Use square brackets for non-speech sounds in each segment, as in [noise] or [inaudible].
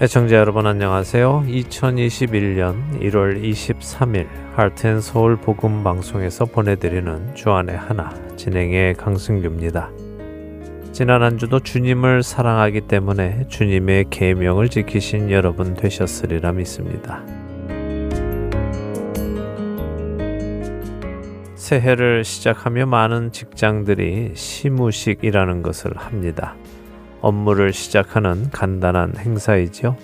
애청자 여러분 안녕하세요. 2021년 1월 23일 하트앤서울 복음 방송에서 보내드리는 주안의 하나 진행의 강승규입니다. 지난 한 주도 주님을 사랑하기 때문에 주님의 계명을 지키신 여러분 되셨으리라 믿습니다. 새해를 시작하며 많은 직장들이 시무식이라는 것을 합니다. 업무를 시작하는 간단한 행사이죠.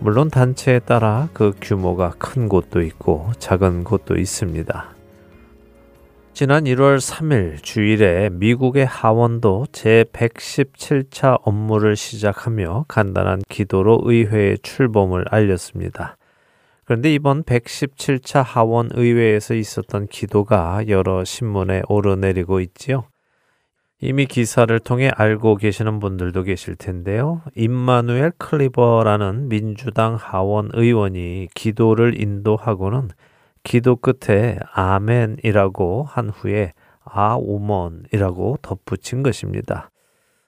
물론 단체에 따라 그 규모가 큰 곳도 있고 작은 곳도 있습니다. 지난 1월 3일 주일에 미국의 하원도 제117차 업무를 시작하며 간단한 기도로 의회에 출범을 알렸습니다. 그런데 이번 117차 하원 의회에서 있었던 기도가 여러 신문에 오르내리고 있지요. 이미 기사를 통해 알고 계시는 분들도 계실 텐데요. 임마누엘 클리버라는 민주당 하원 의원이 기도를 인도하고는 기도 끝에 아멘이라고 한 후에 아우먼이라고 덧붙인 것입니다.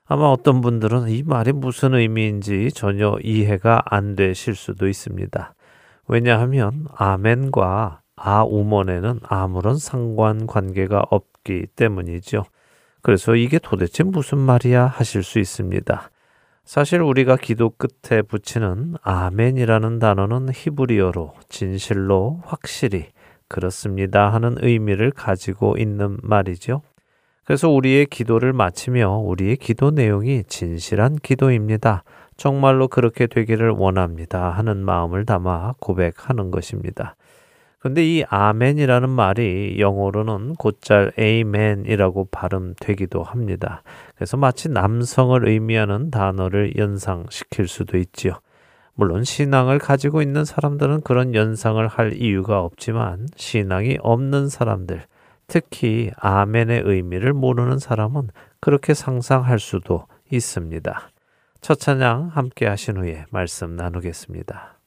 아마 어떤 분들은 이 말이 무슨 의미인지 전혀 이해가 안 되실 수도 있습니다. 왜냐하면 아멘과 아우먼에는 아무런 상관 관계가 없기 때문이죠. 그래서 이게 도대체 무슨 말이야 하실 수 있습니다. 사실 우리가 기도 끝에 붙이는 아멘이라는 단어는 히브리어로 진실로 확실히 그렇습니다 하는 의미를 가지고 있는 말이죠. 그래서 우리의 기도를 마치며 우리의 기도 내용이 진실한 기도입니다. 정말로 그렇게 되기를 원합니다 하는 마음을 담아 고백하는 것입니다. 근데 이 아멘이라는 말이 영어로는 곧잘 에이멘이라고 발음되기도 합니다. 그래서 마치 남성을 의미하는 단어를 연상시킬 수도 있지요. 물론 신앙을 가지고 있는 사람들은 그런 연상을 할 이유가 없지만 신앙이 없는 사람들, 특히 아멘의 의미를 모르는 사람은 그렇게 상상할 수도 있습니다. 첫 찬양 함께 하신 후에 말씀 나누겠습니다.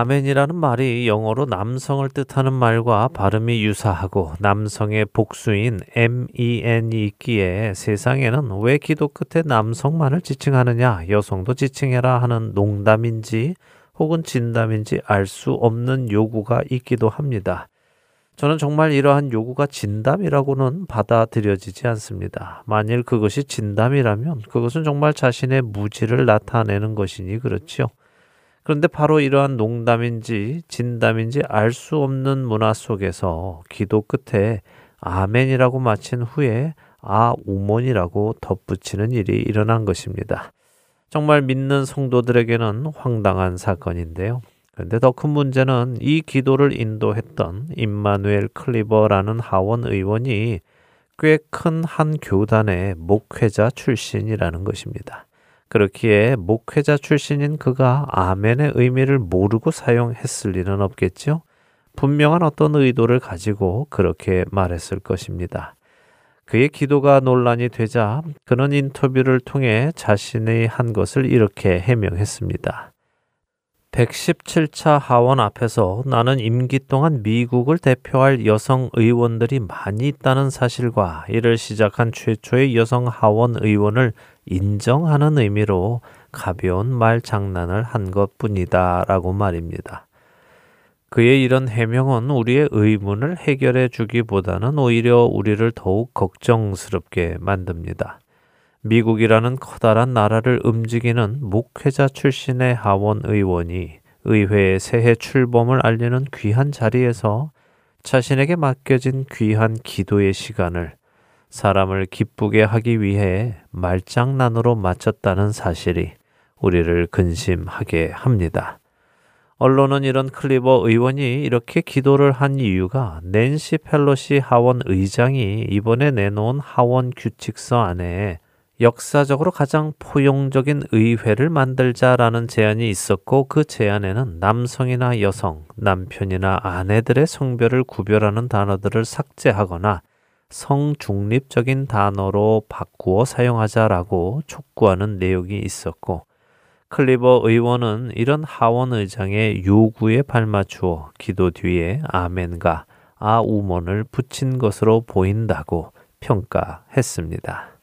아멘이라는 말이 영어로 남성을 뜻하는 말과 발음이 유사하고 남성의 복수인 men이 있기에 세상에는 왜 기도 끝에 남성만을 지칭하느냐, 여성도 지칭해라 하는 농담인지 혹은 진담인지 알 수 없는 요구가 있기도 합니다. 저는 정말 이러한 요구가 진담이라고는 받아들여지지 않습니다. 만일 그것이 진담이라면 그것은 정말 자신의 무지를 나타내는 것이니 그렇지요. 그런데 바로 이러한 농담인지 진담인지 알 수 없는 문화 속에서 기도 끝에 아멘이라고 마친 후에 아 우몬이라고 덧붙이는 일이 일어난 것입니다. 정말 믿는 성도들에게는 황당한 사건인데요. 그런데 더 큰 문제는 이 기도를 인도했던 임마누엘 클리버라는 하원 의원이 꽤 큰 한 교단의 목회자 출신이라는 것입니다. 그렇기에 목회자 출신인 그가 아멘의 의미를 모르고 사용했을 리는 없겠죠? 분명한 어떤 의도를 가지고 그렇게 말했을 것입니다. 그의 기도가 논란이 되자 그는 인터뷰를 통해 자신이 한 것을 이렇게 해명했습니다. 117차 하원 앞에서 나는 임기 동안 미국을 대표할 여성 의원들이 많이 있다는 사실과 이를 시작한 최초의 여성 하원 의원을 인정하는 의미로 가벼운 말 장난을 한 것 뿐이다 라고 말입니다. 그의 이런 해명은 우리의 의문을 해결해 주기보다는 오히려 우리를 더욱 걱정스럽게 만듭니다. 미국이라는 커다란 나라를 움직이는 목회자 출신의 하원 의원이 의회의 새해 출범을 알리는 귀한 자리에서 자신에게 맡겨진 귀한 기도의 시간을 사람을 기쁘게 하기 위해 말장난으로 마쳤다는 사실이 우리를 근심하게 합니다. 언론은 이런 클리버 의원이 이렇게 기도를 한 이유가 낸시 펠로시 하원 의장이 이번에 내놓은 하원 규칙서 안에 역사적으로 가장 포용적인 의회를 만들자라는 제안이 있었고 그 제안에는 남성이나 여성, 남편이나 아내들의 성별을 구별하는 단어들을 삭제하거나 성중립적인 단어로 바꾸어 사용하자라고 촉구하는 내용이 있었고 클리버 의원은 이런 하원 의장의 요구에 발맞추어 기도 뒤에 아멘과 아우먼을 붙인 것으로 보인다고 평가했습니다.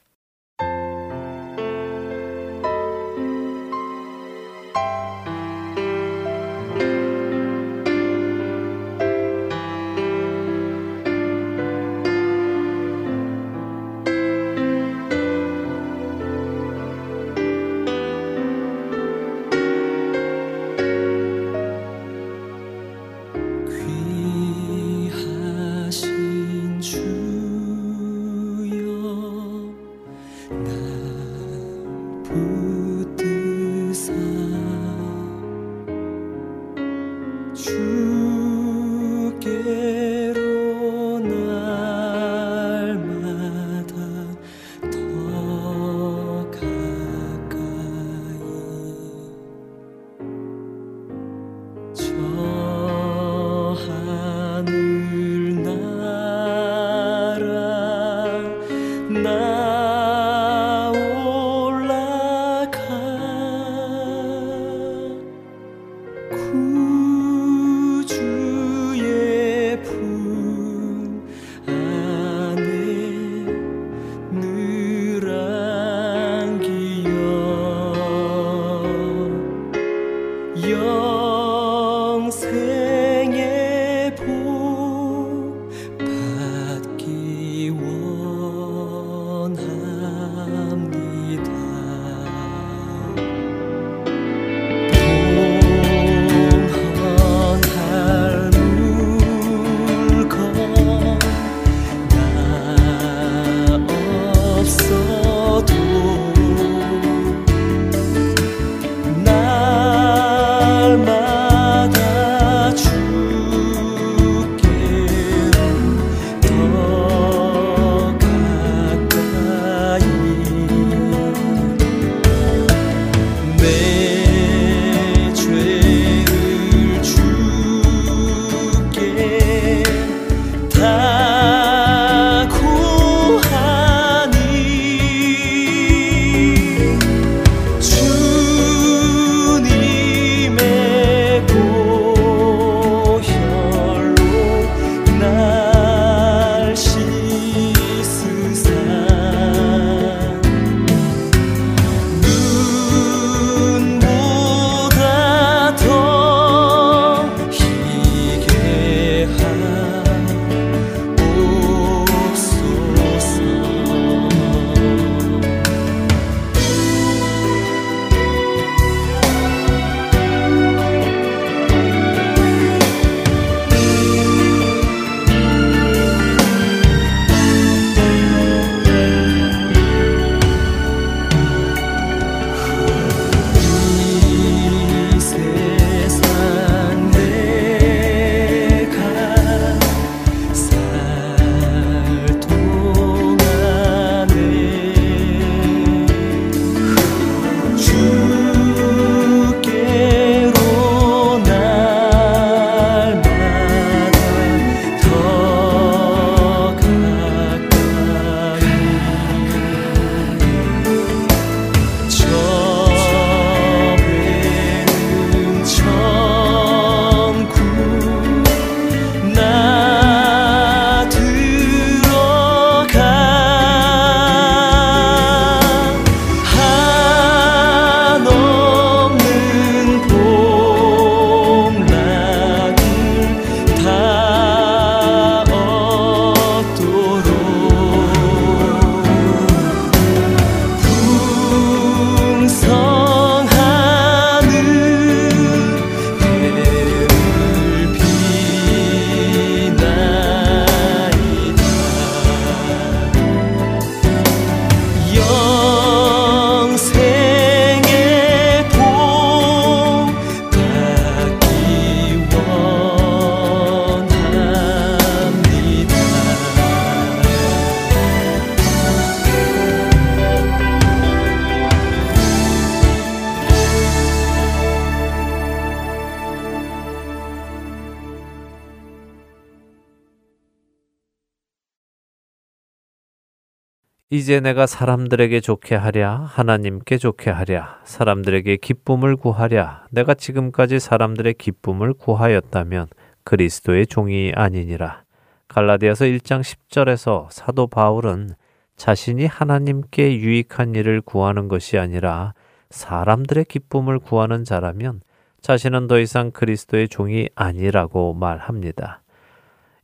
이제 내가 사람들에게 좋게 하랴, 하나님께 좋게 하랴, 사람들에게 기쁨을 구하랴, 내가 지금까지 사람들의 기쁨을 구하였다면 그리스도의 종이 아니니라. 갈라디아서 1장 10절에서 사도 바울은 자신이 하나님께 유익한 일을 구하는 것이 아니라 사람들의 기쁨을 구하는 자라면 자신은 더 이상 그리스도의 종이 아니라고 말합니다.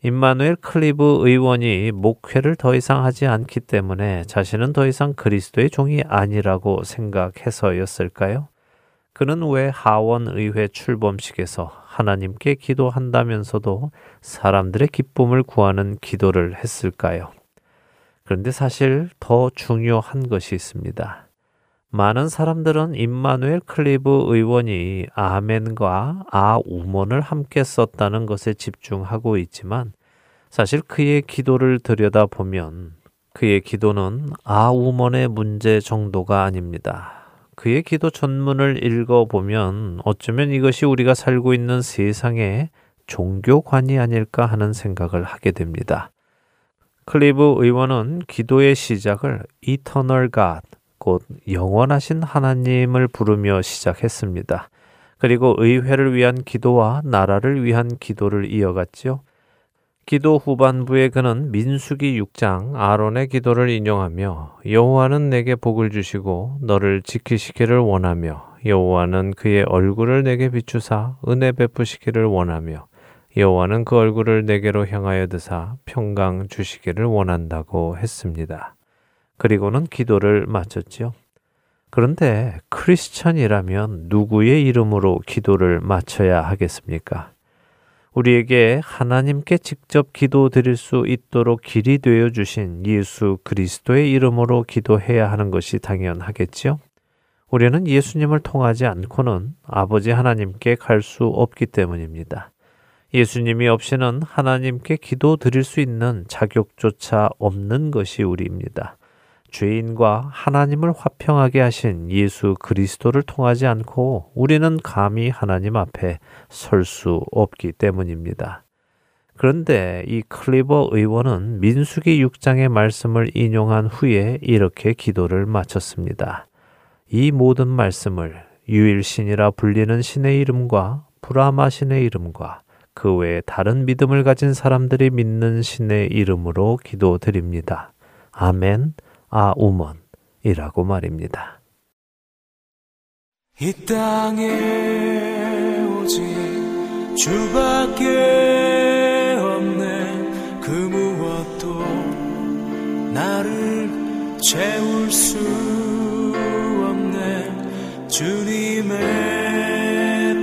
임마누엘 클리브 의원이 목회를 더 이상 하지 않기 때문에 자신은 더 이상 그리스도의 종이 아니라고 생각해서였을까요? 그는 왜 하원 의회 출범식에서 하나님께 기도한다면서도 사람들의 기쁨을 구하는 기도를 했을까요? 그런데 사실 더 중요한 것이 있습니다. 많은 사람들은 임마누엘 클리브 의원이 아멘과 awoman을 함께 썼다는 것에 집중하고 있지만 사실 그의 기도를 들여다보면 그의 기도는 아우먼의 문제 정도가 아닙니다. 그의 기도 전문을 읽어보면 어쩌면 이것이 우리가 살고 있는 세상의 종교관이 아닐까 하는 생각을 하게 됩니다. 클리브 의원은 기도의 시작을 Eternal God, 곧 영원하신 하나님을 부르며 시작했습니다. 그리고 의회를 위한 기도와 나라를 위한 기도를 이어갔지요. 기도 후반부에 그는 민수기 6장 아론의 기도를 인용하며 여호와는 내게 복을 주시고 너를 지키시기를 원하며 여호와는 그의 얼굴을 내게 비추사 은혜 베푸시기를 원하며 여호와는 그 얼굴을 내게로 향하여 드사 평강 주시기를 원한다고 했습니다. 그리고는 기도를 마쳤지요. 그런데 크리스천이라면 누구의 이름으로 기도를 마쳐야 하겠습니까? 우리에게 하나님께 직접 기도 드릴 수 있도록 길이 되어 주신 예수 그리스도의 이름으로 기도해야 하는 것이 당연하겠지요. 우리는 예수님을 통하지 않고는 아버지 하나님께 갈 수 없기 때문입니다. 예수님이 없이는 하나님께 기도 드릴 수 있는 자격조차 없는 것이 우리입니다. 죄인과 하나님을 화평하게 하신 예수 그리스도를 통하지 않고 우리는 감히 하나님 앞에 설 수 없기 때문입니다. 그런데 이 클리버 의원은 민수기 6장의 말씀을 인용한 후에 이렇게 기도를 마쳤습니다. 이 모든 말씀을 유일신이라 불리는 신의 이름과 브라마 신의 이름과 그 외에 다른 믿음을 가진 사람들이 믿는 신의 이름으로 기도드립니다. 아멘. 아우먼이라고 말입니다. 이 땅에 오직 주밖에 없네 그 무엇도 나를 채울 수 없네 주님의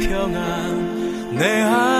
평안 내 안에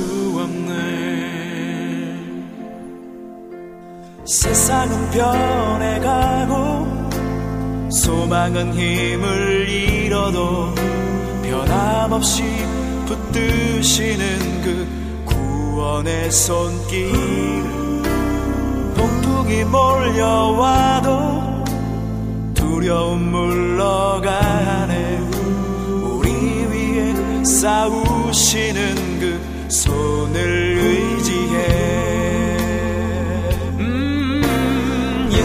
세상은 변해가고 소망은 힘을 잃어도 변함없이 붙드시는 그 구원의 손길. 폭풍이 몰려와도 두려움 물러가네. 우리 위에 싸우시는 그 손을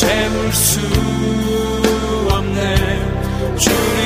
채울 수 없네. 주님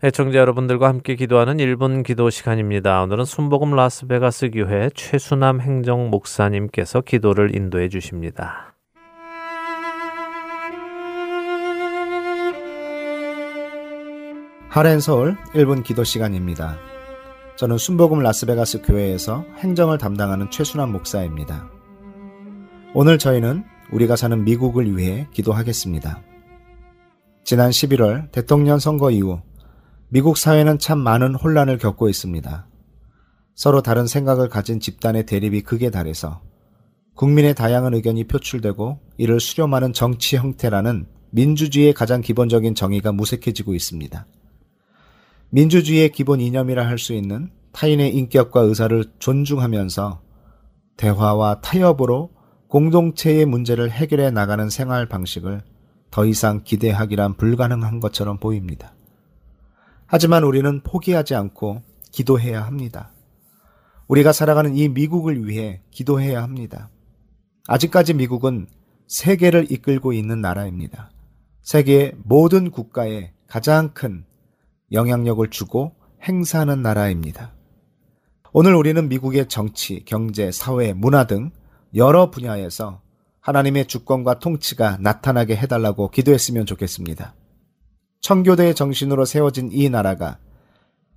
애청자 여러분들과 함께 기도하는 1분 기도 시간입니다. 오늘은 순복음 라스베가스 교회 최수남 행정 목사님께서 기도를 인도해 주십니다. 하렌 서울 1분 기도 시간입니다. 저는 순복음 라스베가스 교회에서 행정을 담당하는 최순환 목사입니다. 오늘 저희는 우리가 사는 미국을 위해 기도하겠습니다. 지난 11월 대통령 선거 이후 미국 사회는 참 많은 혼란을 겪고 있습니다. 서로 다른 생각을 가진 집단의 대립이 극에 달해서 국민의 다양한 의견이 표출되고 이를 수렴하는 정치 형태라는 민주주의의 가장 기본적인 정의가 무색해지고 있습니다. 민주주의의 기본 이념이라 할 수 있는 타인의 인격과 의사를 존중하면서 대화와 타협으로 공동체의 문제를 해결해 나가는 생활 방식을 더 이상 기대하기란 불가능한 것처럼 보입니다. 하지만 우리는 포기하지 않고 기도해야 합니다. 우리가 살아가는 이 미국을 위해 기도해야 합니다. 아직까지 미국은 세계를 이끌고 있는 나라입니다. 세계의 모든 국가에 가장 큰 영향력을 주고 행사하는 나라입니다. 오늘 우리는 미국의 정치, 경제, 사회, 문화 등 여러 분야에서 하나님의 주권과 통치가 나타나게 해달라고 기도했으면 좋겠습니다. 청교대의 정신으로 세워진 이 나라가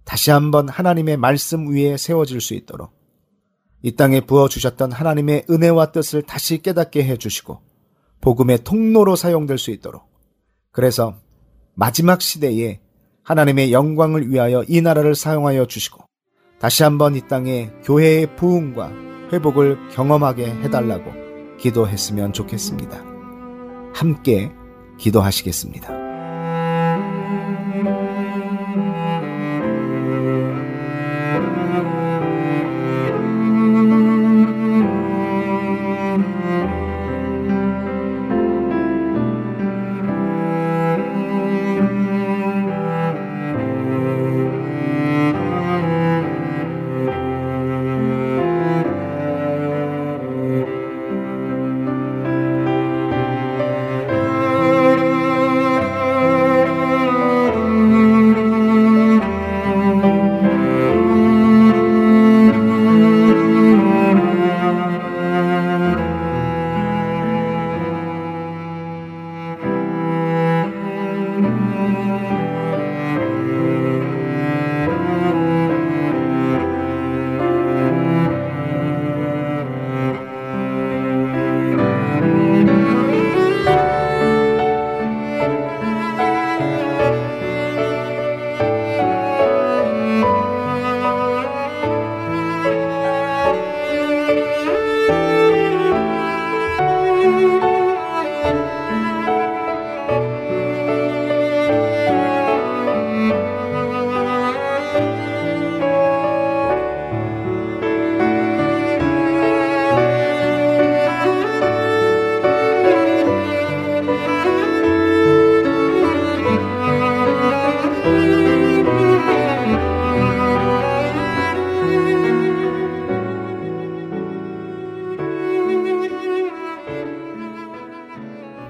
다시 한번 하나님의 말씀 위에 세워질 수 있도록 이 땅에 부어주셨던 하나님의 은혜와 뜻을 다시 깨닫게 해주시고 복음의 통로로 사용될 수 있도록 그래서 마지막 시대에 하나님의 영광을 위하여 이 나라를 사용하여 주시고 다시 한번 이 땅에 교회의 부흥과 회복을 경험하게 해달라고 기도했으면 좋겠습니다. 함께 기도하시겠습니다.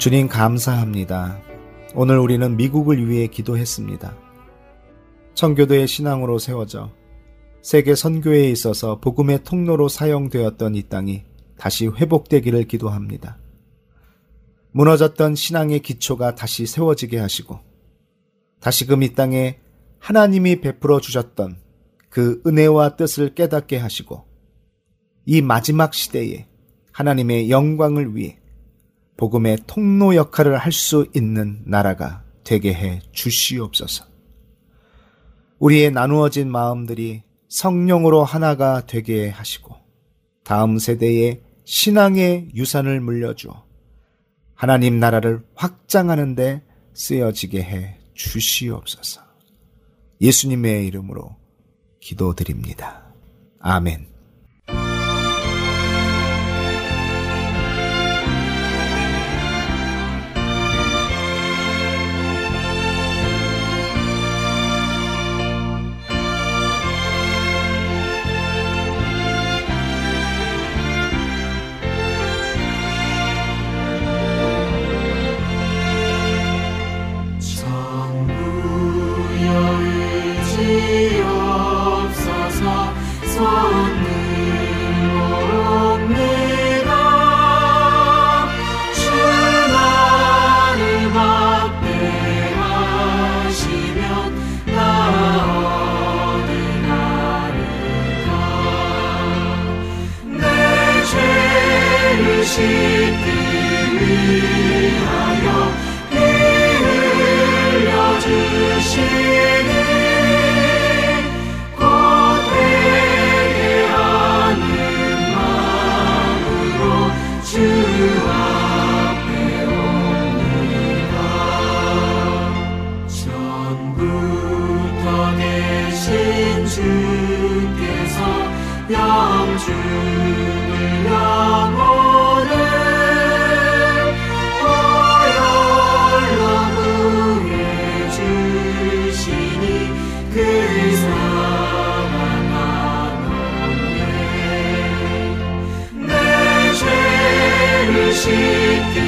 주님 감사합니다. 오늘 우리는 미국을 위해 기도했습니다. 청교도의 신앙으로 세워져 세계 선교에 있어서 복음의 통로로 사용되었던 이 땅이 다시 회복되기를 기도합니다. 무너졌던 신앙의 기초가 다시 세워지게 하시고 다시금 이 땅에 하나님이 베풀어 주셨던 그 은혜와 뜻을 깨닫게 하시고 이 마지막 시대에 하나님의 영광을 위해 복음의 통로 역할을 할 수 있는 나라가 되게 해 주시옵소서. 우리의 나누어진 마음들이 성령으로 하나가 되게 하시고 다음 세대에 신앙의 유산을 물려주어 하나님 나라를 확장하는데 쓰여지게 해 주시옵소서. 예수님의 이름으로 기도드립니다. 아멘. 주시옵소서 Shikiri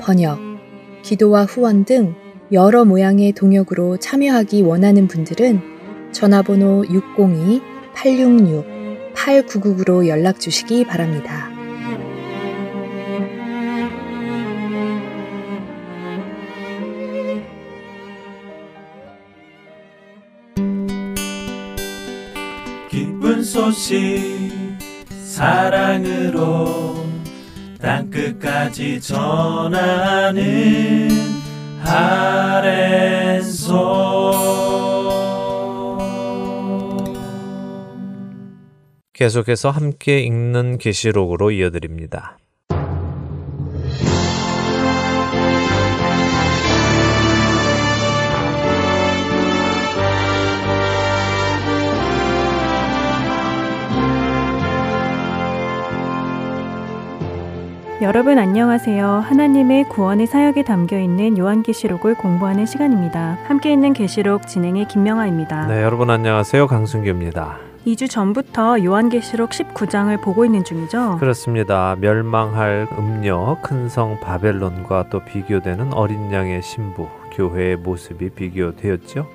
번역, 기도와 후원 등 여러 모양의 동역으로 참여하기 원하는 분들은 전화번호 602-866-8999로 연락 주시기 바랍니다. 기쁜 소식 사랑으로 땅끝까지 전하는 아랜소 계속해서 함께 읽는 계시록으로 이어드립니다. 여러분 안녕하세요. 하나님의 구원의 사역에 담겨 있는 요한계시록을 공부하는 시간입니다. 함께 있는 계시록 진행의 김명아입니다. 네, 여러분 안녕하세요. 강순규입니다. 2주 전부터 요한계시록 19장을 보고 있는 중이죠. 그렇습니다. 멸망할 음녀 큰 성 바벨론과 또 비교되는 어린 양의 신부 교회의 모습이 비교되었죠.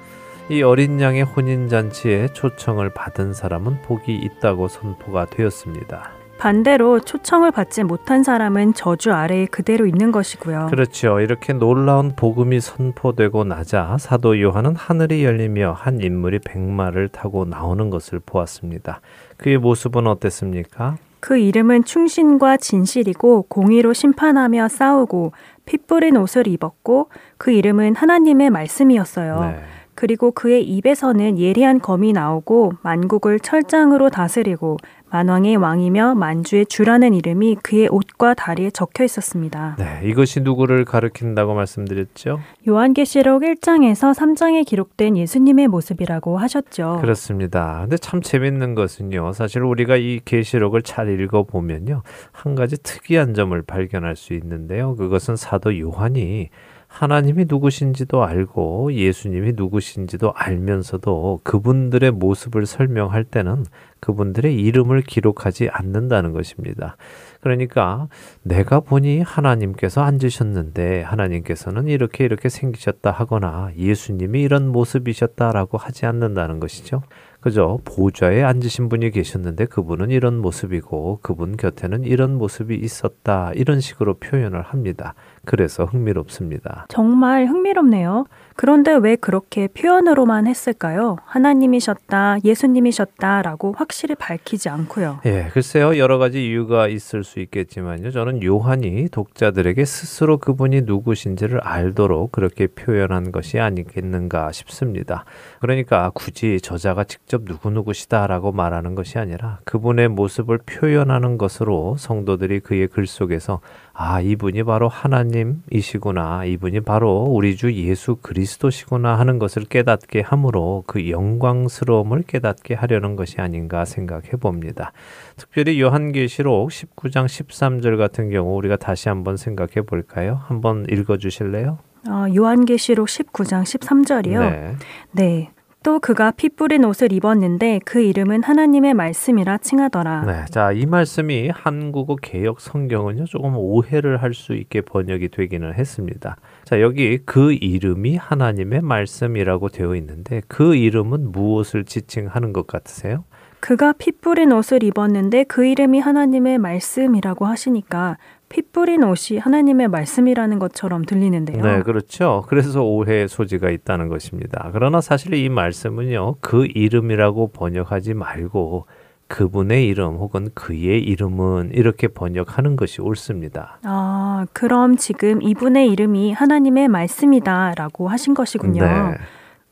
이 어린 양의 혼인 잔치에 초청을 받은 사람은 복이 있다고 선포가 되었습니다. 반대로 초청을 받지 못한 사람은 저주 아래에 그대로 있는 것이고요. 그렇죠. 이렇게 놀라운 복음이 선포되고 나자 사도 요한은 하늘이 열리며 한 인물이 백마를 타고 나오는 것을 보았습니다. 그의 모습은 어땠습니까? 그 이름은 충신과 진실이고 공의로 심판하며 싸우고 피 뿌린 옷을 입었고 그 이름은 하나님의 말씀이었어요. 네. 그리고 그의 입에서는 예리한 검이 나오고 만국을 철장으로 다스리고 만왕의 왕이며 만주의 주라는 이름이 그의 옷과 다리에 적혀 있었습니다. 네, 이것이 누구를 가리킨다고 말씀드렸죠? 요한계시록 1장에서 3장에 기록된 예수님의 모습이라고 하셨죠. 그렇습니다. 근데 참 재밌는 것은요. 사실 우리가 이 계시록을 잘 읽어 보면요. 한 가지 특이한 점을 발견할 수 있는데요. 그것은 사도 요한이 하나님이 누구신지도 알고 예수님이 누구신지도 알면서도 그분들의 모습을 설명할 때는 그분들의 이름을 기록하지 않는다는 것입니다. 그러니까 내가 보니 하나님께서 앉으셨는데 하나님께서는 이렇게 이렇게 생기셨다 하거나 예수님이 이런 모습이셨다라고 하지 않는다는 것이죠. 그죠? 보좌에 앉으신 분이 계셨는데 그분은 이런 모습이고 그분 곁에는 이런 모습이 있었다. 이런 식으로 표현을 합니다. 그래서 흥미롭습니다. 정말 흥미롭네요. 그런데 왜 그렇게 표현으로만 했을까요? 하나님이셨다, 예수님이셨다라고 확실히 밝히지 않고요. 예, 글쎄요. 여러 가지 이유가 있을 수 있겠지만요. 저는 요한이 독자들에게 스스로 그분이 누구신지를 알도록 그렇게 표현한 것이 아니겠는가 싶습니다. 그러니까 굳이 저자가 직접 누구누구시다라고 말하는 것이 아니라 그분의 모습을 표현하는 것으로 성도들이 그의 글 속에서 아, 이분이 바로 하나님이시구나. 이분이 바로 우리 주 예수 그리스도시구나 하는 것을 깨닫게 함으로 그 영광스러움을 깨닫게 하려는 것이 아닌가 생각해 봅니다. 특별히 요한계시록 19장 13절 같은 경우 우리가 다시 한번 생각해 볼까요? 한번 읽어 주실래요? 어, 요한계시록 19장 13절이요. 네. 네. 또 그가 피 뿌린 옷을 입었는데 그 이름은 하나님의 말씀이라 칭하더라. 네, 자, 이 말씀이 한국어 개혁 성경은요, 조금 오해를 할 수 있게 번역이 되기는 했습니다. 자, 여기 그 이름이 하나님의 말씀이라고 되어 있는데 그 이름은 무엇을 지칭하는 것 같으세요? 그가 피 뿌린 옷을 입었는데 그 이름이 하나님의 말씀이라고 하시니까 피 뿌린 옷이 하나님의 말씀이라는 것처럼 들리는데요. 네, 그렇죠. 그래서 오해의 소지가 있다는 것입니다. 그러나 사실 이 말씀은요, 그 이름이라고 번역하지 말고 그분의 이름 혹은 그의 이름은 이렇게 번역하는 것이 옳습니다. 아, 그럼 지금 이분의 이름이 하나님의 말씀이다라고 하신 것이군요. 네.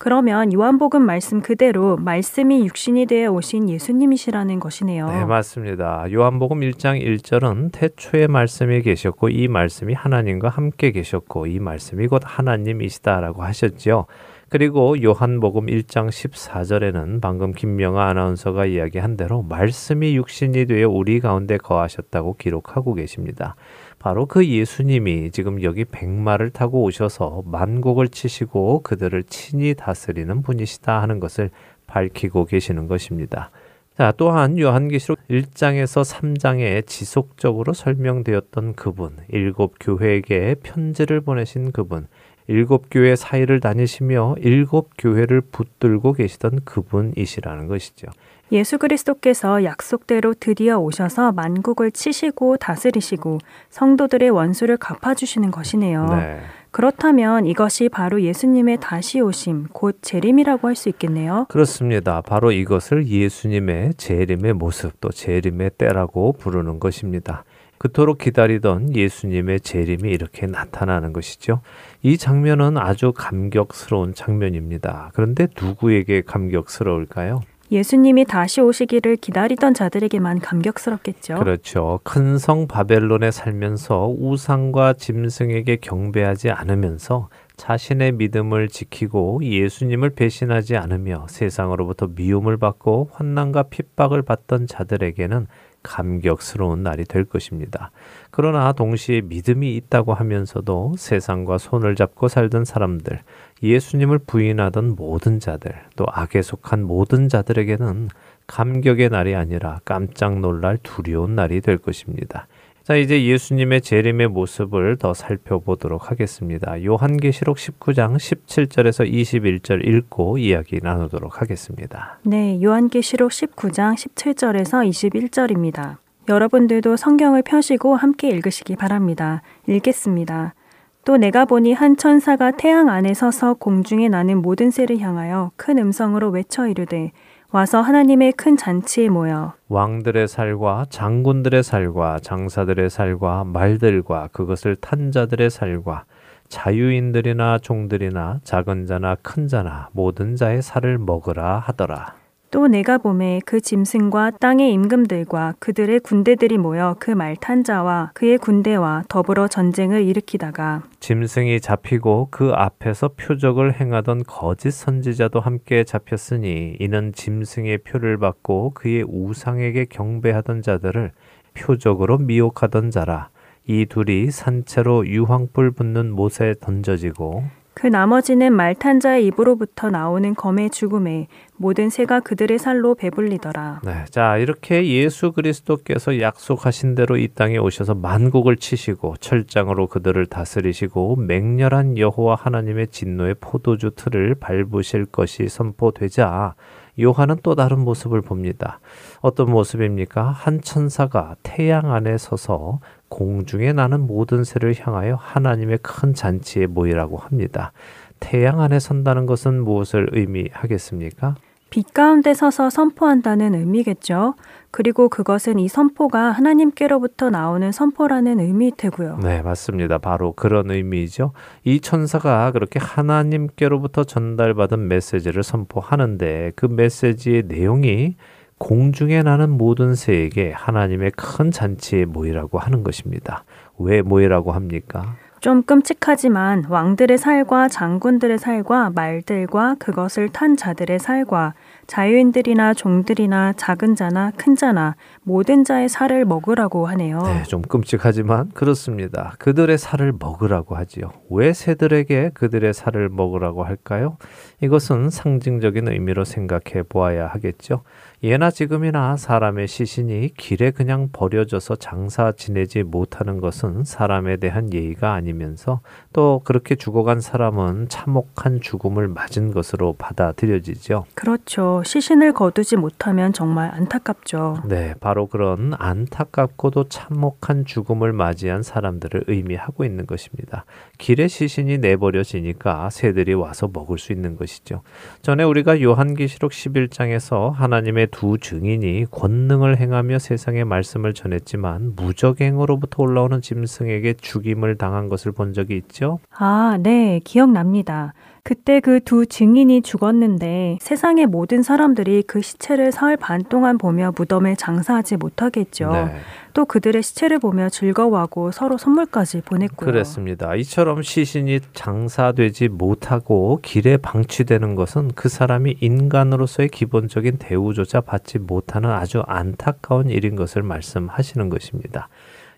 그러면 요한복음 말씀 그대로 말씀이 육신이 되어 오신 예수님이시라는 것이네요. 네, 맞습니다. 요한복음 1장 1절은 태초에 말씀이 계셨고 이 말씀이 하나님과 함께 계셨고 이 말씀이 곧 하나님이시다라고 하셨죠. 그리고 요한복음 1장 14절에는 방금 김명아 아나운서가 이야기한 대로 말씀이 육신이 되어 우리 가운데 거하셨다고 기록하고 계십니다. 바로 그 예수님이 지금 여기 백마를 타고 오셔서 만국을 치시고 그들을 친히 다스리는 분이시다 하는 것을 밝히고 계시는 것입니다. 자, 또한 요한계시록 1장에서 3장에 지속적으로 설명되었던 그분, 일곱 교회에게 편지를 보내신 그분, 일곱 교회 사이를 다니시며 일곱 교회를 붙들고 계시던 그분이시라는 것이죠. 예수 그리스도께서 약속대로 드디어 오셔서 만국을 치시고 다스리시고 성도들의 원수를 갚아주시는 것이네요. 네. 그렇다면 이것이 바로 예수님의 다시 오심, 곧 재림이라고 할 수 있겠네요. 그렇습니다. 바로 이것을 예수님의 재림의 모습, 또 재림의 때라고 부르는 것입니다. 그토록 기다리던 예수님의 재림이 이렇게 나타나는 것이죠. 이 장면은 아주 감격스러운 장면입니다. 그런데 누구에게 감격스러울까요? 예수님이 다시 오시기를 기다리던 자들에게만 감격스럽겠죠. 그렇죠. 큰 성 바벨론에 살면서 우상과 짐승에게 경배하지 않으면서 자신의 믿음을 지키고 예수님을 배신하지 않으며 세상으로부터 미움을 받고 환난과 핍박을 받던 자들에게는 감격스러운 날이 될 것입니다. 그러나 동시에 믿음이 있다고 하면서도 세상과 손을 잡고 살던 사람들, 예수님을 부인하던 모든 자들, 또 악에 속한 모든 자들에게는 감격의 날이 아니라 깜짝 놀랄 두려운 날이 될 것입니다. 자, 이제 예수님의 재림의 모습을 더 살펴보도록 하겠습니다. 요한계시록 19장 17절에서 21절 읽고 이야기 나누도록 하겠습니다. 네, 요한계시록 19장 17절에서 21절입니다. 여러분들도 성경을 펴시고 함께 읽으시기 바랍니다. 읽겠습니다. 또 내가 보니 한 천사가 태양 안에 서서 공중에 나는 모든 새를 향하여 큰 음성으로 외쳐 이르되 와서 하나님의 큰 잔치에 모여 왕들의 살과 장군들의 살과 장사들의 살과 말들과 그것을 탄 자들의 살과 자유인들이나 종들이나 작은 자나 큰 자나 모든 자의 살을 먹으라 하더라. 또 내가 봄에 그 짐승과 땅의 임금들과 그들의 군대들이 모여 그 말탄 자와 그의 군대와 더불어 전쟁을 일으키다가 짐승이 잡히고 그 앞에서 표적을 행하던 거짓 선지자도 함께 잡혔으니 이는 짐승의 표를 받고 그의 우상에게 경배하던 자들을 표적으로 미혹하던 자라. 이 둘이 산채로 유황불 붙는 못에 던져지고 그 나머지는 말탄 자의 입으로부터 나오는 검의 죽음에 모든 새가 그들의 살로 배불리더라. 네, 자 이렇게 예수 그리스도께서 약속하신 대로 이 땅에 오셔서 만국을 치시고 철장으로 그들을 다스리시고 맹렬한 여호와 하나님의 진노의 포도주 틀을 밟으실 것이 선포되자 요한은 또 다른 모습을 봅니다. 어떤 모습입니까? 한 천사가 태양 안에 서서 공중에 나는 모든 새를 향하여 하나님의 큰 잔치에 모이라고 합니다. 태양 안에 선다는 것은 무엇을 의미하겠습니까? 빛 가운데 서서 선포한다는 의미겠죠. 그리고 그것은 이 선포가 하나님께로부터 나오는 선포라는 의미이고요. 네, 맞습니다. 바로 그런 의미이죠. 이 천사가 그렇게 하나님께로부터 전달받은 메시지를 선포하는데 그 메시지의 내용이 공중에 나는 모든 새에게 하나님의 큰 잔치에 모이라고 하는 것입니다. 왜 모이라고 합니까? 좀 끔찍하지만 왕들의 살과 장군들의 살과 말들과 그것을 탄 자들의 살과 자유인들이나 종들이나 작은 자나 큰 자나 모든 자의 살을 먹으라고 하네요. 네, 좀 끔찍하지만 그렇습니다. 그들의 살을 먹으라고 하지요. 왜 새들에게 그들의 살을 먹으라고 할까요? 이것은 상징적인 의미로 생각해 보아야 하겠죠. 예나 지금이나 사람의 시신이 길에 그냥 버려져서 장사 지내지 못하는 것은 사람에 대한 예의가 아니면서 또 그렇게 죽어간 사람은 참혹한 죽음을 맞은 것으로 받아들여지죠. 그렇죠. 시신을 거두지 못하면 정말 안타깝죠. 네, 바로 그런 안타깝고도 참혹한 죽음을 맞이한 사람들을 의미하고 있는 것입니다. 길에 시신이 내버려지니까 새들이 와서 먹을 수 있는 것이죠. 전에 우리가 요한계시록 11장에서 하나님의 두 증인이 권능을 행하며 세상의 말씀을 전했지만 무적행으로부터 올라오는 짐승에게 죽임을 당한 것을 본 적이 있죠? 아, 네, 기억납니다. 그때 그 두 증인이 죽었는데 세상의 모든 사람들이 그 시체를 사흘 반 동안 보며 무덤에 장사하지 못하겠죠. 네. 또 그들의 시체를 보며 즐거워하고 서로 선물까지 보냈고요. 그렇습니다. 이처럼 시신이 장사되지 못하고 길에 방치되는 것은 그 사람이 인간으로서의 기본적인 대우조차 받지 못하는 아주 안타까운 일인 것을 말씀하시는 것입니다.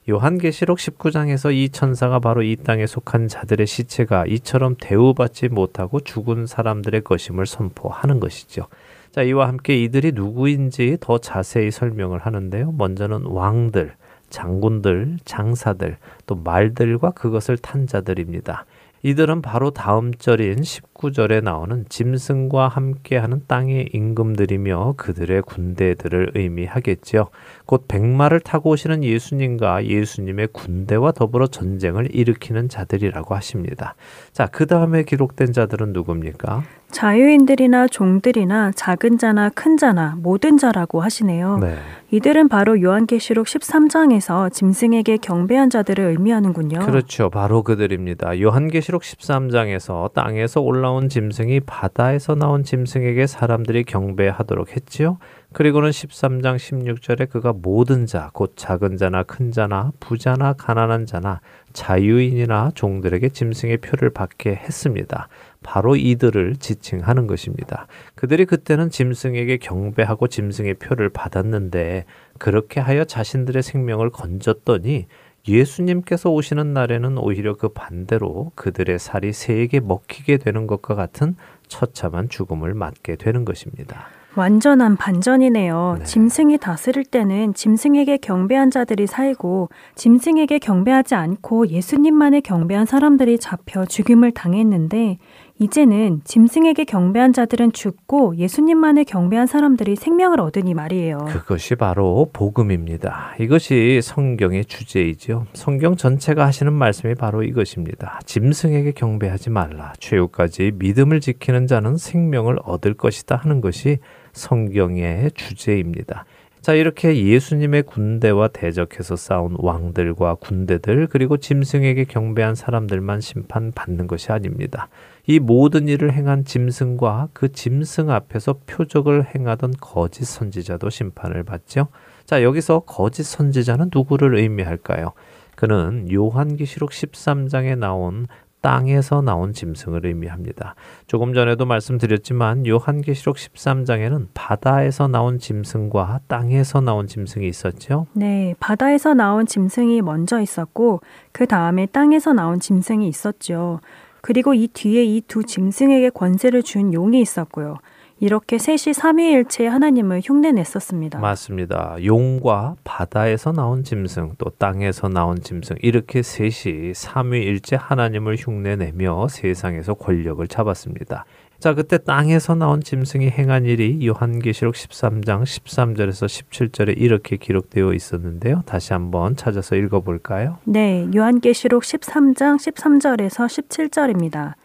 요한계시록 19장에서 이 천사가 바로 이 땅에 속한 자들의 시체가 이처럼 대우받지 못하고 죽은 사람들의 것임을 선포하는 것이죠. 자, 이와 함께 이들이 누구인지 더 자세히 설명을 하는데요. 먼저는 왕들, 장군들, 장사들, 또 말들과 그것을 탄 자들입니다. 이들은 바로 다음 절인 19절에 나오는 짐승과 함께하는 땅의 임금들이며 그들의 군대들을 의미하겠지요. 곧 백마를 타고 오시는 예수님과 예수님의 군대와 더불어 전쟁을 일으키는 자들이라고 하십니다. 자, 그 다음에 기록된 자들은 누굽니까? 자유인들이나 종들이나 작은 자나 큰 자나 모든 자라고 하시네요. 네. 이들은 바로 요한계시록 13장에서 짐승에게 경배한 자들을 의미하는군요. 그렇죠. 바로 그들입니다. 요한계시록 13장에서 땅에서 올라온 나온 짐승이 바다에서 나온 짐승에게 사람들이 경배하도록 했지요. 그리고는 13장 16절에 그가 모든 자, 곧 작은 자나 큰 자나 부자나 가난한 자나 자유인이나 종들에게 짐승의 표를 받게 했습니다. 바로 이들을 지칭하는 것입니다. 그들이 그때는 짐승에게 경배하고 짐승의 표를 받았는데 그렇게 하여 자신들의 생명을 건졌더니 예수님께서 오시는 날에는 오히려 그 반대로 그들의 살이 새에게 먹히게 되는 것과 같은 처참한 죽음을 맞게 되는 것입니다. 완전한 반전이네요. 네. 짐승이 다스릴 때는 짐승에게 경배한 자들이 살고 짐승에게 경배하지 않고 예수님만을 경배한 사람들이 잡혀 죽임을 당했는데 이제는 짐승에게 경배한 자들은 죽고 예수님만을 경배한 사람들이 생명을 얻으니 말이에요. 그것이 바로 복음입니다. 이것이 성경의 주제이죠. 성경 전체가 하시는 말씀이 바로 이것입니다. 짐승에게 경배하지 말라. 최후까지 믿음을 지키는 자는 생명을 얻을 것이다 하는 것이 성경의 주제입니다. 자, 이렇게 예수님의 군대와 대적해서 싸운 왕들과 군대들, 그리고 짐승에게 경배한 사람들만 심판받는 것이 아닙니다. 이 모든 일을 행한 짐승과 그 짐승 앞에서 표적을 행하던 거짓 선지자도 심판을 받죠. 자, 여기서 거짓 선지자는 누구를 의미할까요? 그는 요한기시록 13장에 나온 땅에서 나온 짐승을 의미합니다. 조금 전에도 말씀드렸지만 요한계시록 13장에는 바다에서 나온 짐승과 땅에서 나온 짐승이 있었죠. 네, 바다에서 나온 짐승이 먼저 있었고 그 다음에 땅에서 나온 짐승이 있었죠. 그리고 이 뒤에 이 두 짐승에게 권세를 준 용이 있었고요. 이렇게 셋이 삼위일체 하나님을 흉내냈었습니다. 맞습니다. 용과 바다에서 나온 짐승 또 땅에서 나온 짐승 이렇게 셋이 삼위일체 하나님을 흉내내며 세상에서 권력을 잡았습니다. 자, 그때 땅에서 나온 짐승이 행한 일이 요한계시록 13장 13절에서 17절에 이렇게 기록되어 있었는데요. 다시 한번 찾아서 읽어 볼까요? 네, 요한계시록 13장 13절에서 17절입니다.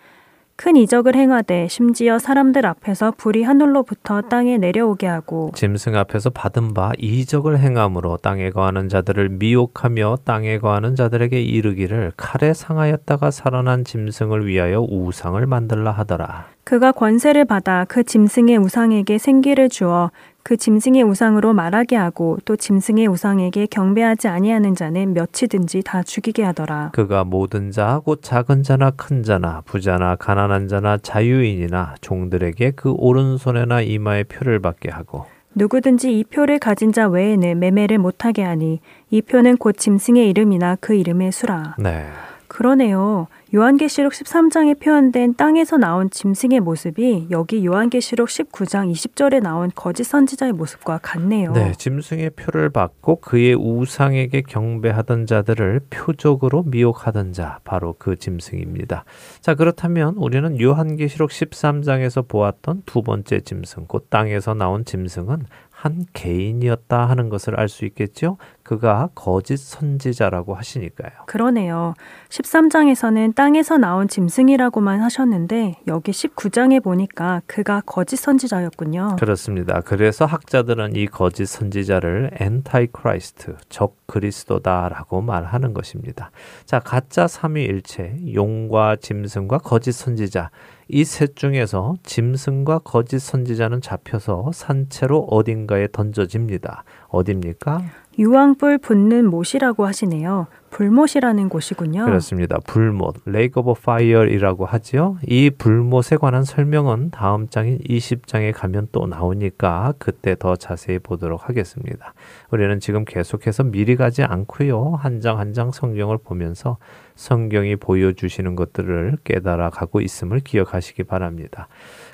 큰 이적을 행하되 심지어 사람들 앞에서 불이 하늘로부터 땅에 내려오게 하고 짐승 앞에서 받은 바 이적을 행함으로 땅에 거하는 자들을 미혹하며 땅에 거하는 자들에게 이르기를 칼에 상하였다가 살아난 짐승을 위하여 우상을 만들라 하더라. 그가 권세를 받아 그 짐승의 우상에게 생기를 주어 그 짐승의 우상으로 말하게 하고 또 짐승의 우상에게 경배하지 아니하는 자는 몇이든지 다 죽이게 하더라. 그가 모든 자, 곧 작은 자나 큰 자나 부자나 가난한 자나 자유인이나 종들에게 그 오른손에나 이마에 표를 받게 하고 누구든지 이 표를 가진 자 외에는 매매를 못하게 하니 이 표는 곧 짐승의 이름이나 그 이름의 수라. 네. 그러네요. 요한계시록 13장에 표현된 땅에서 나온 짐승의 모습이 여기 요한계시록 19장 20절에 나온 거짓 선지자의 모습과 같네요. 네, 짐승의 표를 받고 그의 우상에게 경배하던 자들을 표적으로 미혹하던 자, 바로 그 짐승입니다. 자, 그렇다면 우리는 요한계시록 13장에서 보았던 두 번째 짐승, 곧 땅에서 나온 짐승은 한 개인이었다 하는 것을 알 수 있겠죠? 그가 거짓 선지자라고 하시니까요. 그러네요. 13장에서는 땅에서 나온 짐승이라고만 하셨는데 여기 19장에 보니까 그가 거짓 선지자였군요. 그렇습니다. 그래서 학자들은 이 거짓 선지자를 Antichrist, 적 그리스도다라고 말하는 것입니다. 자, 가짜 삼위일체, 용과 짐승과 거짓 선지자 이 셋 중에서 짐승과 거짓 선지자는 잡혀서 산채로 어딘가에 던져집니다. 어딥니까? 유황불 붙는 못이라고 하시네요. 불못이라는 곳이군요. 그렇습니다. 불못, Lake of Fire이라고 하지요. 이 불못에 관한 설명은 다음 장인 20장에 가면 또 나오니까 그때 더 자세히 보도록 하겠습니다. 우리는 지금 계속해서 미리 가지 않고요. 한 장 한 장 성경을 보면서 성경이 보여주시는 것들을 깨달아 가고 있음을 기억하시기 바랍니다.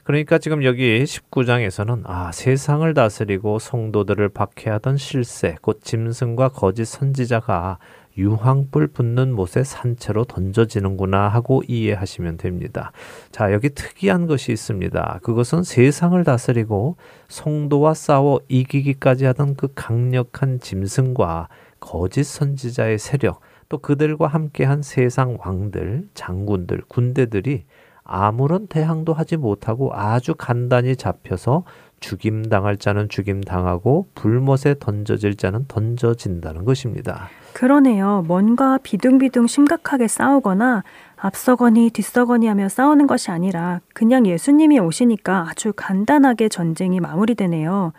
그러니까 지금 여기 19장에서는 아, 세상을 다스리고 성도들을 박해하던 실세, 곧 짐승과 거짓 선지자가 유황불 붙는 못에 산채로 던져지는구나 하고 이해하시면 됩니다. 자, 여기 특이한 것이 있습니다. 그것은 세상을 다스리고 성도와 싸워 이기기까지 하던 그 강력한 짐승과 거짓 선지자의 세력, 또 그들과 함께한 세상 왕들, 장군들, 군대들이 아무런 대항도 하지 못하고 아주 간단히 잡혀서 죽임 당할 자는 죽임 당하고 불못에 던져질 자는 던져진다는 것입니다. 그러네요. 뭔가 비둥비둥 심각하게 싸우거나 앞서거니 뒤서거니 하며 싸우는 것이 아니라 그냥 예수님이 오시니까 아주 간단하게 전쟁이 마무리되네요.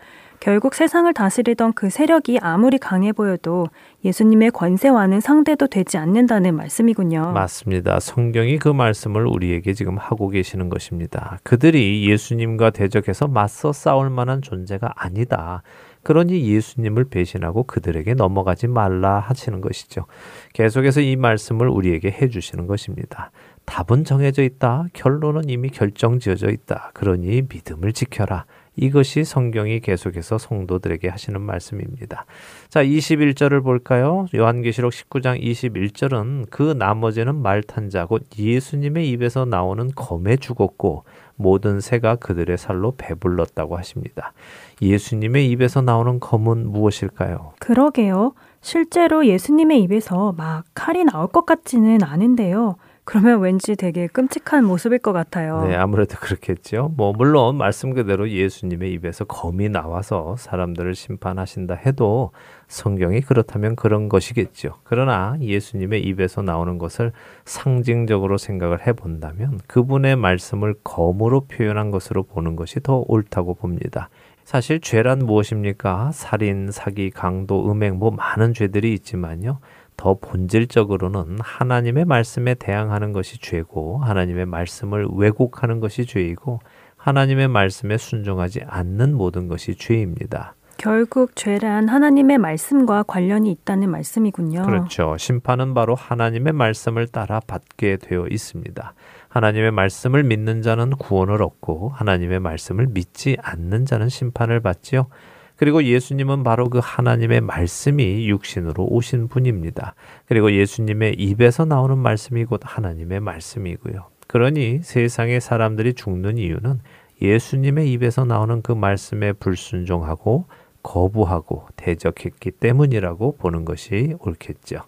결국 세상을 다스리던 그 세력이 아무리 강해 보여도 예수님의 권세와는 상대도 되지 않는다는 말씀이군요. 맞습니다. 성경이 그 말씀을 우리에게 지금 하고 계시는 것입니다. 그들이 예수님과 대적해서 맞서 싸울 만한 존재가 아니다. 그러니 예수님을 배신하고 그들에게 넘어가지 말라 하시는 것이죠. 계속해서 이 말씀을 우리에게 해주시는 것입니다. 답은 정해져 있다. 결론은 이미 결정 지어져 있다. 그러니 믿음을 지켜라. 이것이 성경이 계속해서 성도들에게 하시는 말씀입니다. 자, 21절을 볼까요? 요한계시록 19장 21절은 그 나머지는 말탄 자, 곧 예수님의 입에서 나오는 검에 죽었고 모든 새가 그들의 살로 배불렀다고 하십니다. 예수님의 입에서 나오는 검은 무엇일까요? 그러게요. 실제로 예수님의 입에서 막 칼이 나올 것 같지는 않은데요. 그러면 왠지 되게 끔찍한 모습일 것 같아요. 네, 아무래도 그렇겠죠. 뭐 물론 말씀 그대로 예수님의 입에서 검이 나와서 사람들을 심판하신다 해도 성경이 그렇다면 그런 것이겠죠. 그러나 예수님의 입에서 나오는 것을 상징적으로 생각을 해 본다면 그분의 말씀을 검으로 표현한 것으로 보는 것이 더 옳다고 봅니다. 사실 죄란 무엇입니까? 살인, 사기, 강도, 음행 뭐 많은 죄들이 있지만요. 더 본질적으로는 하나님의 말씀에 대항하는 것이 죄고 하나님의 말씀을 왜곡하는 것이 죄이고 하나님의 말씀에 순종하지 않는 모든 것이 죄입니다. 결국 죄란 하나님의 말씀과 관련이 있다는 말씀이군요. 그렇죠. 심판은 바로 하나님의 말씀을 따라 받게 되어 있습니다. 하나님의 말씀을 믿는 자는 구원을 얻고 하나님의 말씀을 믿지 않는 자는 심판을 받지요. 그리고 예수님은 바로 그 하나님의 말씀이 육신으로 오신 분입니다. 그리고 예수님의 입에서 나오는 말씀이 곧 하나님의 말씀이고요. 그러니 세상의 사람들이 죽는 이유는 예수님의 입에서 나오는 그 말씀에 불순종하고 거부하고 대적했기 때문이라고 보는 것이 옳겠죠.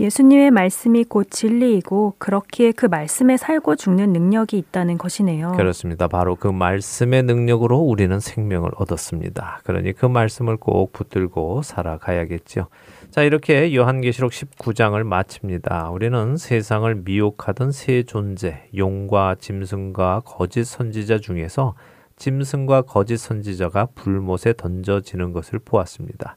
예수님의 말씀이 곧 진리이고 그렇기에 그 말씀에 살고 죽는 능력이 있다는 것이네요. 그렇습니다. 바로 그 말씀의 능력으로 우리는 생명을 얻었습니다. 그러니 그 말씀을 꼭 붙들고 살아가야겠죠. 자, 이렇게 요한계시록 19장을 마칩니다. 우리는 세상을 미혹하던 세 존재, 용과 짐승과 거짓 선지자 중에서 짐승과 거짓 선지자가 불못에 던져지는 것을 보았습니다.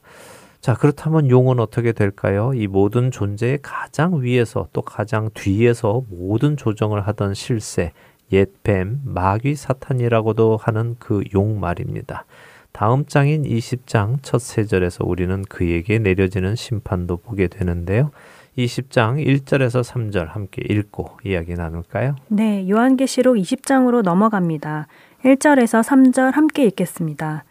자, 그렇다면 용은 어떻게 될까요? 이 모든 존재의 가장 위에서 또 가장 뒤에서 모든 조정을 하던 실세, 옛뱀, 마귀 사탄이라고도 하는 그 용 말입니다. 다음 장인 20장 첫 세절에서 우리는 그에게 내려지는 심판도 보게 되는데요. 20장 1절에서 3절 함께 읽고 이야기 나눌까요? 네, 요한계시록 20장으로 넘어갑니다. 1절에서 3절 함께 읽겠습니다.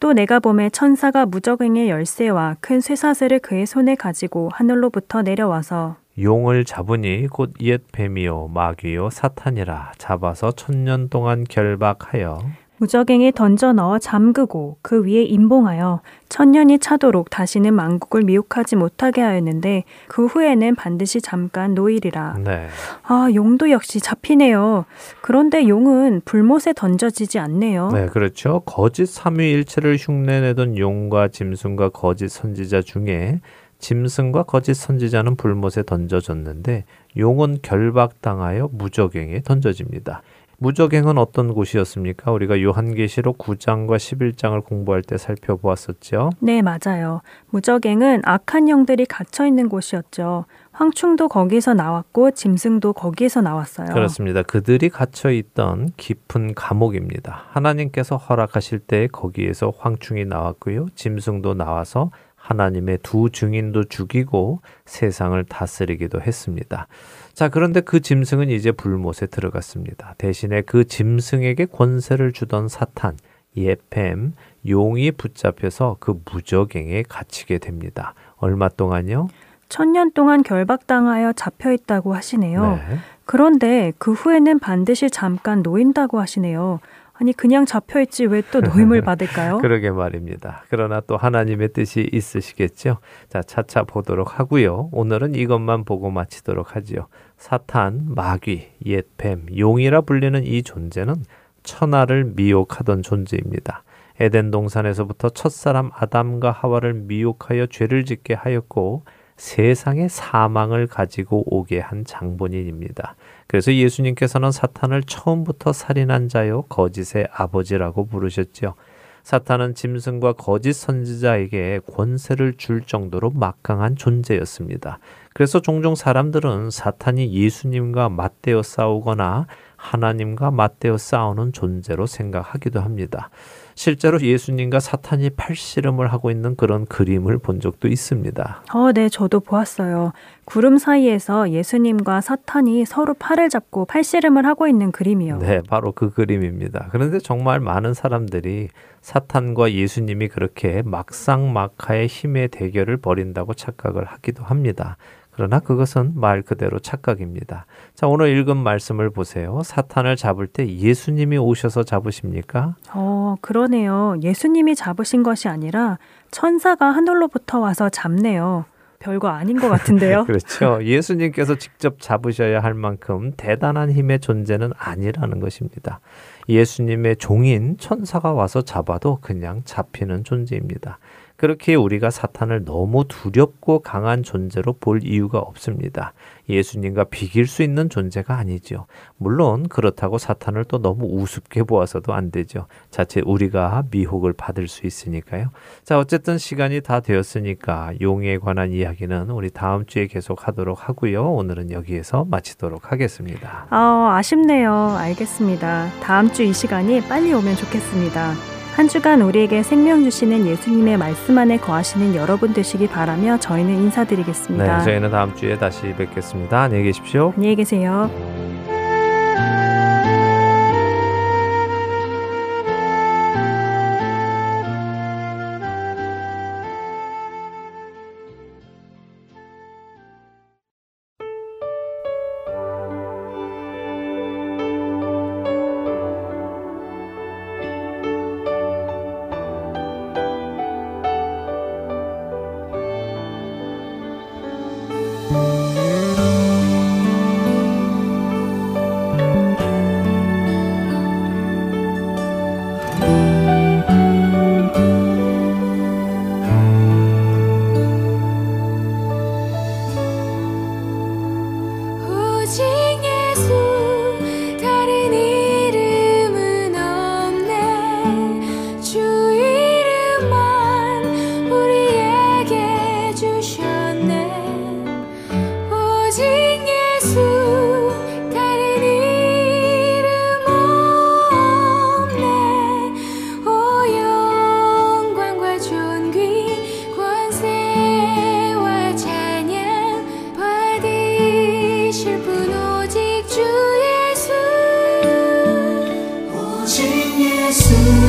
또 내가 봄에 천사가 무적행의 열쇠와 큰 쇠사슬을 그의 손에 가지고 하늘로부터 내려와서 용을 잡으니 곧 옛 뱀이요 마귀요 사탄이라 잡아서 천년 동안 결박하여 무적행에 던져 넣어 잠그고 그 위에 임봉하여 천년이 차도록 다시는 만국을 미혹하지 못하게 하였는데 그 후에는 반드시 잠깐 노일이라. 네. 아 용도 역시 잡히네요. 그런데 용은 불못에 던져지지 않네요. 네, 그렇죠. 거짓 삼위일체를 흉내내던 용과 짐승과 거짓 선지자 중에 짐승과 거짓 선지자는 불못에 던져졌는데 용은 결박당하여 무적행에 던져집니다. 무적행은 어떤 곳이었습니까? 우리가 요한계시록 9장과 11장을 공부할 때 살펴보았었죠. 네, 맞아요. 무적행은 악한 영들이 갇혀 있는 곳이었죠. 황충도 거기서 나왔고 짐승도 거기에서 나왔어요. 그렇습니다. 그들이 갇혀 있던 깊은 감옥입니다. 하나님께서 허락하실 때 거기에서 황충이 나왔고요. 짐승도 나와서 하나님의 두 증인도 죽이고 세상을 다스리기도 했습니다. 자, 그런데 그 짐승은 이제 불못에 들어갔습니다. 대신에 그 짐승에게 권세를 주던 사탄, 예뱀, 용이 붙잡혀서 그 무적행에 갇히게 됩니다. 얼마 동안요? 천년 동안 결박당하여 잡혀 있다고 하시네요. 네. 그런데 그 후에는 반드시 잠깐 놓인다고 하시네요. 아니 그냥 잡혀 있지 왜 또 노임을 [laughs] 받을까요? 그러게 말입니다. 그러나 또 하나님의 뜻이 있으시겠죠. 자, 차차 보도록 하고요. 오늘은 이것만 보고 마치도록 하지요. 사탄, 마귀, 옛뱀, 용이라 불리는 이 존재는 천하를 미혹하던 존재입니다. 에덴 동산에서부터 첫사람 아담과 하와를 미혹하여 죄를 짓게 하였고 세상의 사망을 가지고 오게 한 장본인입니다. 그래서 예수님께서는 사탄을 처음부터 살인한 자요 거짓의 아버지라고 부르셨죠. 사탄은 짐승과 거짓 선지자에게 권세를 줄 정도로 막강한 존재였습니다. 그래서 종종 사람들은 사탄이 예수님과 맞대어 싸우거나 하나님과 맞대어 싸우는 존재로 생각하기도 합니다. 실제로 예수님과 사탄이 팔씨름을 하고 있는 그런 그림을 본 적도 있습니다. 어, 네, 저도 보았어요. 구름 사이에서 예수님과 사탄이 서로 팔을 잡고 팔씨름을 하고 있는 그림이요. 네, 바로 그 그림입니다. 그런데 정말 많은 사람들이 사탄과 예수님이 그렇게 막상막하의 힘의 대결을 벌인다고 착각을 하기도 합니다. 그러나 그것은 말 그대로 착각입니다. 자, 오늘 읽은 말씀을 보세요. 사탄을 잡을 때 예수님이 오셔서 잡으십니까? 어, 그러네요. 예수님이 잡으신 것이 아니라 천사가 하늘로부터 와서 잡네요. 별거 아닌 것 같은데요. [laughs] 그렇죠. 예수님께서 직접 잡으셔야 할 만큼 대단한 힘의 존재는 아니라는 것입니다. 예수님의 종인 천사가 와서 잡아도 그냥 잡히는 존재입니다. 그렇게 우리가 사탄을 너무 두렵고 강한 존재로 볼 이유가 없습니다. 예수님과 비길 수 있는 존재가 아니죠. 물론 그렇다고 사탄을 또 너무 우습게 보아서도 안 되죠. 자체 우리가 미혹을 받을 수 있으니까요. 자, 어쨌든 시간이 다 되었으니까 용에 관한 이야기는 우리 다음 주에 계속 하도록 하고요. 오늘은 여기에서 마치도록 하겠습니다. 아, 아쉽네요. 알겠습니다. 다음 주 이 시간이 빨리 오면 좋겠습니다. 한 주간 우리에게 생명 주시는 예수님의 말씀 안에 거하시는 여러분 되시기 바라며 저희는 인사드리겠습니다. 네, 저희는 다음 주에 다시 뵙겠습니다. 안녕히 계십시오. 안녕히 계세요. 请耶稣。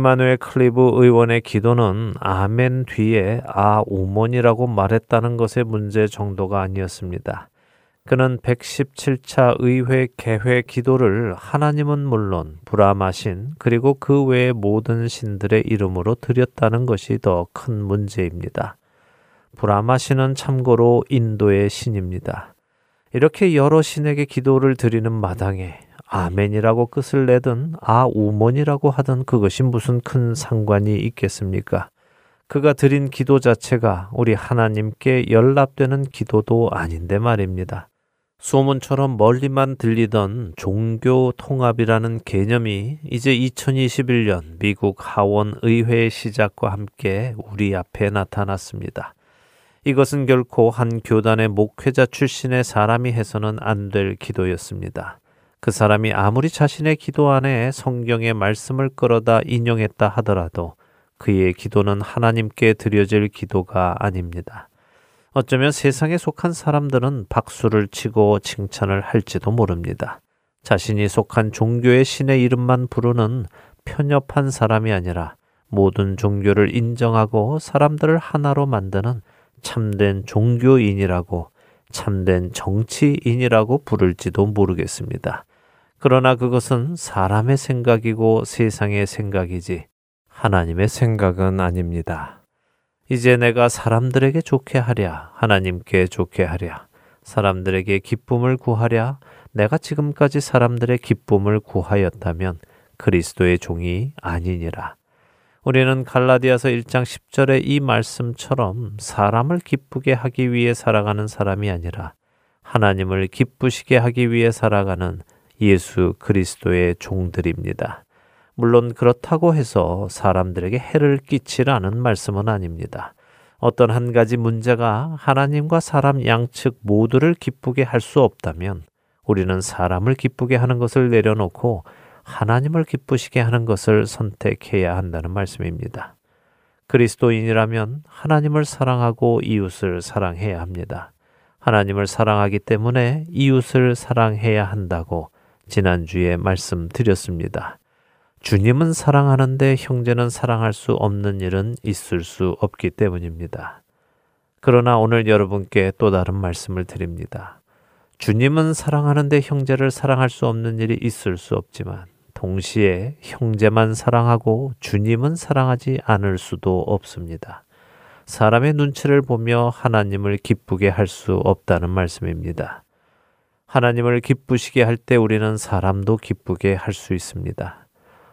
임마누엘 클리브 의원의 기도는 아멘 뒤에 아 우몬이라고 말했다는 것의 문제 정도가 아니었습니다. 그는 117차 의회 개회 기도를 하나님은 물론 브라마신 그리고 그 외의 모든 신들의 이름으로 드렸다는 것이 더 큰 문제입니다. 브라마신은 참고로 인도의 신입니다. 이렇게 여러 신에게 기도를 드리는 마당에 아멘이라고 끝을 내든 아우몬이라고 하든 그것이 무슨 큰 상관이 있겠습니까? 그가 드린 기도 자체가 우리 하나님께 연락되는 기도도 아닌데 말입니다. 소문처럼 멀리만 들리던 종교 통합이라는 개념이 이제 2021년 미국 하원 의회의 시작과 함께 우리 앞에 나타났습니다. 이것은 결코 한 교단의 목회자 출신의 사람이 해서는 안 될 기도였습니다. 그 사람이 아무리 자신의 기도 안에 성경의 말씀을 끌어다 인용했다 하더라도 그의 기도는 하나님께 드려질 기도가 아닙니다. 어쩌면 세상에 속한 사람들은 박수를 치고 칭찬을 할지도 모릅니다. 자신이 속한 종교의 신의 이름만 부르는 편협한 사람이 아니라 모든 종교를 인정하고 사람들을 하나로 만드는 참된 종교인이라고 참된 정치인이라고 부를지도 모르겠습니다. 그러나 그것은 사람의 생각이고 세상의 생각이지 하나님의 생각은 아닙니다. 이제 내가 사람들에게 좋게 하랴, 하나님께 좋게 하랴, 사람들에게 기쁨을 구하랴, 내가 지금까지 사람들의 기쁨을 구하였다면 그리스도의 종이 아니니라. 우리는 갈라디아서 1장 10절의 이 말씀처럼 사람을 기쁘게 하기 위해 살아가는 사람이 아니라 하나님을 기쁘시게 하기 위해 살아가는 예수 그리스도의 종들입니다. 물론 그렇다고 해서 사람들에게 해를 끼치라는 말씀은 아닙니다. 어떤 한 가지 문제가 하나님과 사람 양측 모두를 기쁘게 할 수 없다면 우리는 사람을 기쁘게 하는 것을 내려놓고 하나님을 기쁘시게 하는 것을 선택해야 한다는 말씀입니다. 그리스도인이라면 하나님을 사랑하고 이웃을 사랑해야 합니다. 하나님을 사랑하기 때문에 이웃을 사랑해야 한다고 지난주에 말씀드렸습니다. 주님은 사랑하는데 형제는 사랑할 수 없는 일은 있을 수 없기 때문입니다. 그러나 오늘 여러분께 또 다른 말씀을 드립니다. 주님은 사랑하는데 형제를 사랑할 수 없는 일이 있을 수 없지만 동시에 형제만 사랑하고 주님은 사랑하지 않을 수도 없습니다. 사람의 눈치를 보며 하나님을 기쁘게 할 수 없다는 말씀입니다. 하나님을 기쁘시게 할 때 우리는 사람도 기쁘게 할 수 있습니다.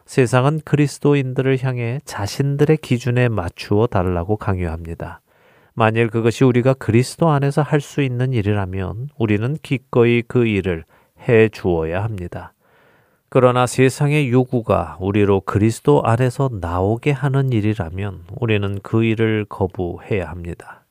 세상은 그리스도인들을 향해 자신들의 기준에 맞추어 달라고 강요합니다. 만일 그것이 우리가 그리스도 안에서 할 수 있는 일이라면 우리는 기꺼이 그 일을 해 주어야 합니다. 그러나 세상의 요구가 우리로 그리스도 안에서 나오게 하는 일이라면 우리는 그 일을 거부해야 합니다.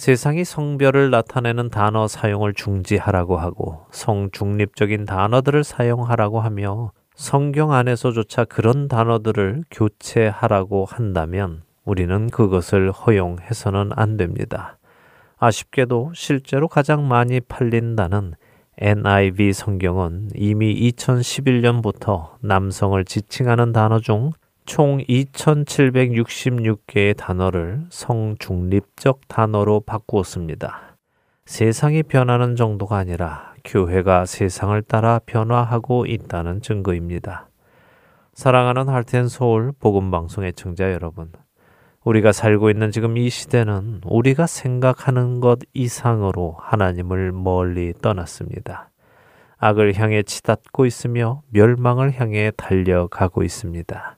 세상이 성별을 나타내는 단어 사용을 중지하라고 하고 성중립적인 단어들을 사용하라고 하며 성경 안에서조차 그런 단어들을 교체하라고 한다면 우리는 그것을 허용해서는 안 됩니다. 아쉽게도 실제로 가장 많이 팔린다는 NIV 성경은 이미 2011년부터 남성을 지칭하는 단어 중 총 2766개의 단어를 성중립적 단어로 바꾸었습니다. 세상이 변하는 정도가 아니라 교회가 세상을 따라 변화하고 있다는 증거입니다. 사랑하는 할텐 서울 복음 방송의 청자 여러분. 우리가 살고 있는 지금 이 시대는 우리가 생각하는 것 이상으로 하나님을 멀리 떠났습니다. 악을 향해 치닫고 있으며 멸망을 향해 달려가고 있습니다.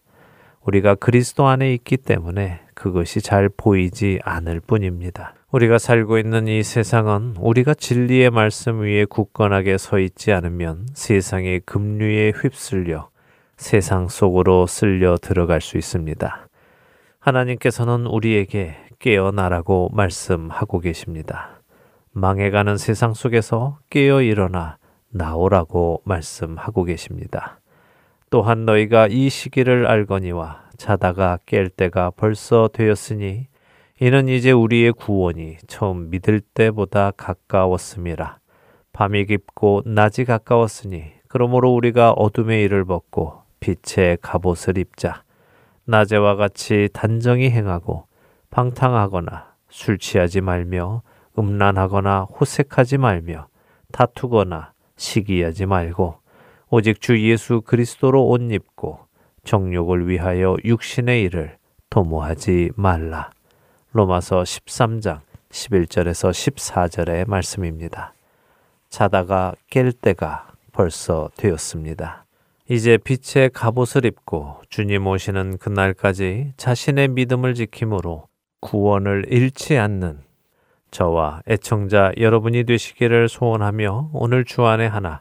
우리가 그리스도 안에 있기 때문에 그것이 잘 보이지 않을 뿐입니다. 우리가 살고 있는 이 세상은 우리가 진리의 말씀 위에 굳건하게 서 있지 않으면 세상의 급류에 휩쓸려 세상 속으로 쓸려 들어갈 수 있습니다. 하나님께서는 우리에게 깨어나라고 말씀하고 계십니다. 망해가는 세상 속에서 깨어 일어나 나오라고 말씀하고 계십니다. 또한 너희가 이 시기를 알거니와 자다가 깰 때가 벌써 되었으니 이는 이제 우리의 구원이 처음 믿을 때보다 가까웠음이라. 밤이 깊고 낮이 가까웠으니 그러므로 우리가 어둠의 일을 벗고 빛의 갑옷을 입자. 낮에와 같이 단정히 행하고 방탕하거나 술 취하지 말며 음란하거나 호색하지 말며 다투거나 시기하지 말고 오직 주 예수 그리스도로 옷 입고 정욕을 위하여 육신의 일을 도모하지 말라. 로마서 13장 11절에서 14절의 말씀입니다. 자다가 깰 때가 벌써 되었습니다. 이제 빛의 갑옷을 입고 주님 오시는 그날까지 자신의 믿음을 지킴으로 구원을 잃지 않는 저와 애청자 여러분이 되시기를 소원하며 오늘 주안의 하나